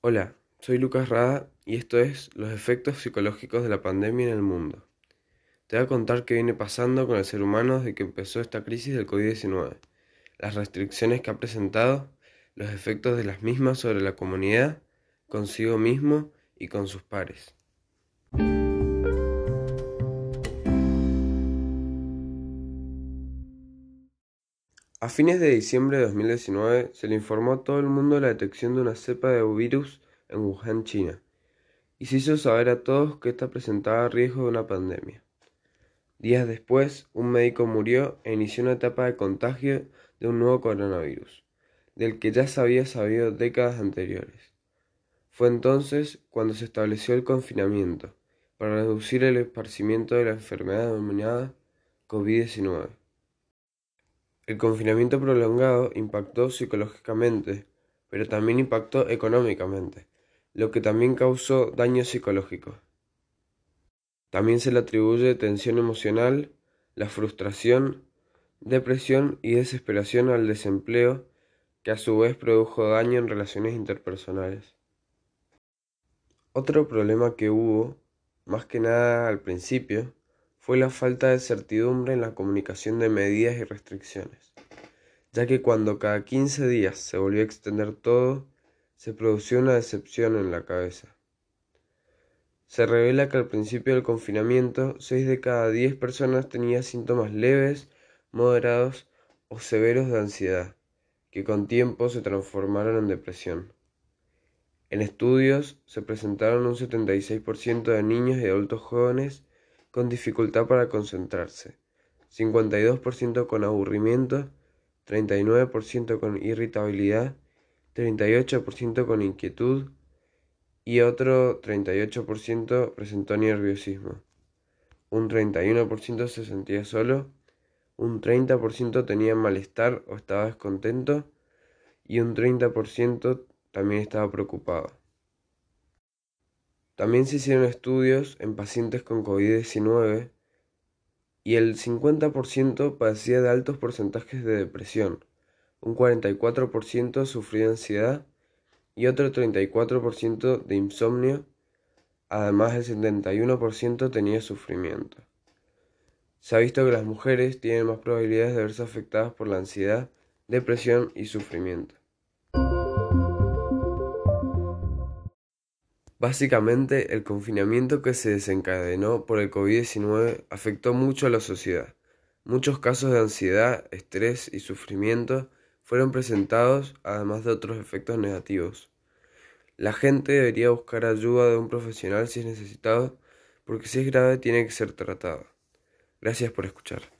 Hola, soy Lucas Rada y esto es Los efectos psicológicos de la pandemia en el mundo. Te voy a contar qué viene pasando con el ser humano desde que empezó esta crisis del COVID-19, las restricciones que ha presentado, los efectos de las mismas sobre la comunidad, consigo mismo y con sus pares. A fines de diciembre de 2019 se le informó a todo el mundo la detección de una cepa de virus en Wuhan, China, y se hizo saber a todos que esta presentaba riesgo de una pandemia. Días después, un médico murió e inició una etapa de contagio de un nuevo coronavirus, del que ya se había sabido décadas anteriores. Fue entonces cuando se estableció el confinamiento, para reducir el esparcimiento de la enfermedad denominada COVID-19. El confinamiento prolongado impactó psicológicamente, pero también impactó económicamente, lo que también causó daño psicológico. También se le atribuye tensión emocional, la frustración, depresión y desesperación al desempleo, que a su vez produjo daño en relaciones interpersonales. Otro problema que hubo, más que nada al principio, fue la falta de certidumbre en la comunicación de medidas y restricciones, ya que cuando cada 15 días se volvió a extender todo, se produció una decepción en la cabeza. Se revela que al principio del confinamiento, 6 de cada 10 personas tenía síntomas leves, moderados o severos de ansiedad, que con tiempo se transformaron en depresión. En estudios se presentaron un 76% de niños y adultos jóvenes con dificultad para concentrarse, 52% con aburrimiento, 39% con irritabilidad, 38% con inquietud y otro 38% presentó nerviosismo. Un 31% se sentía solo, un 30% tenía malestar o estaba descontento y un 30% también estaba preocupado. También se hicieron estudios en pacientes con COVID-19 y el 50% padecía de altos porcentajes de depresión, un 44% sufría ansiedad y otro 34% de insomnio, además el 71% tenía sufrimiento. Se ha visto que las mujeres tienen más probabilidades de verse afectadas por la ansiedad, depresión y sufrimiento. Básicamente, el confinamiento que se desencadenó por el COVID-19 afectó mucho a la sociedad. Muchos casos de ansiedad, estrés y sufrimiento fueron presentados, además de otros efectos negativos. La gente debería buscar ayuda de un profesional si es necesitado, porque si es grave tiene que ser tratado. Gracias por escuchar.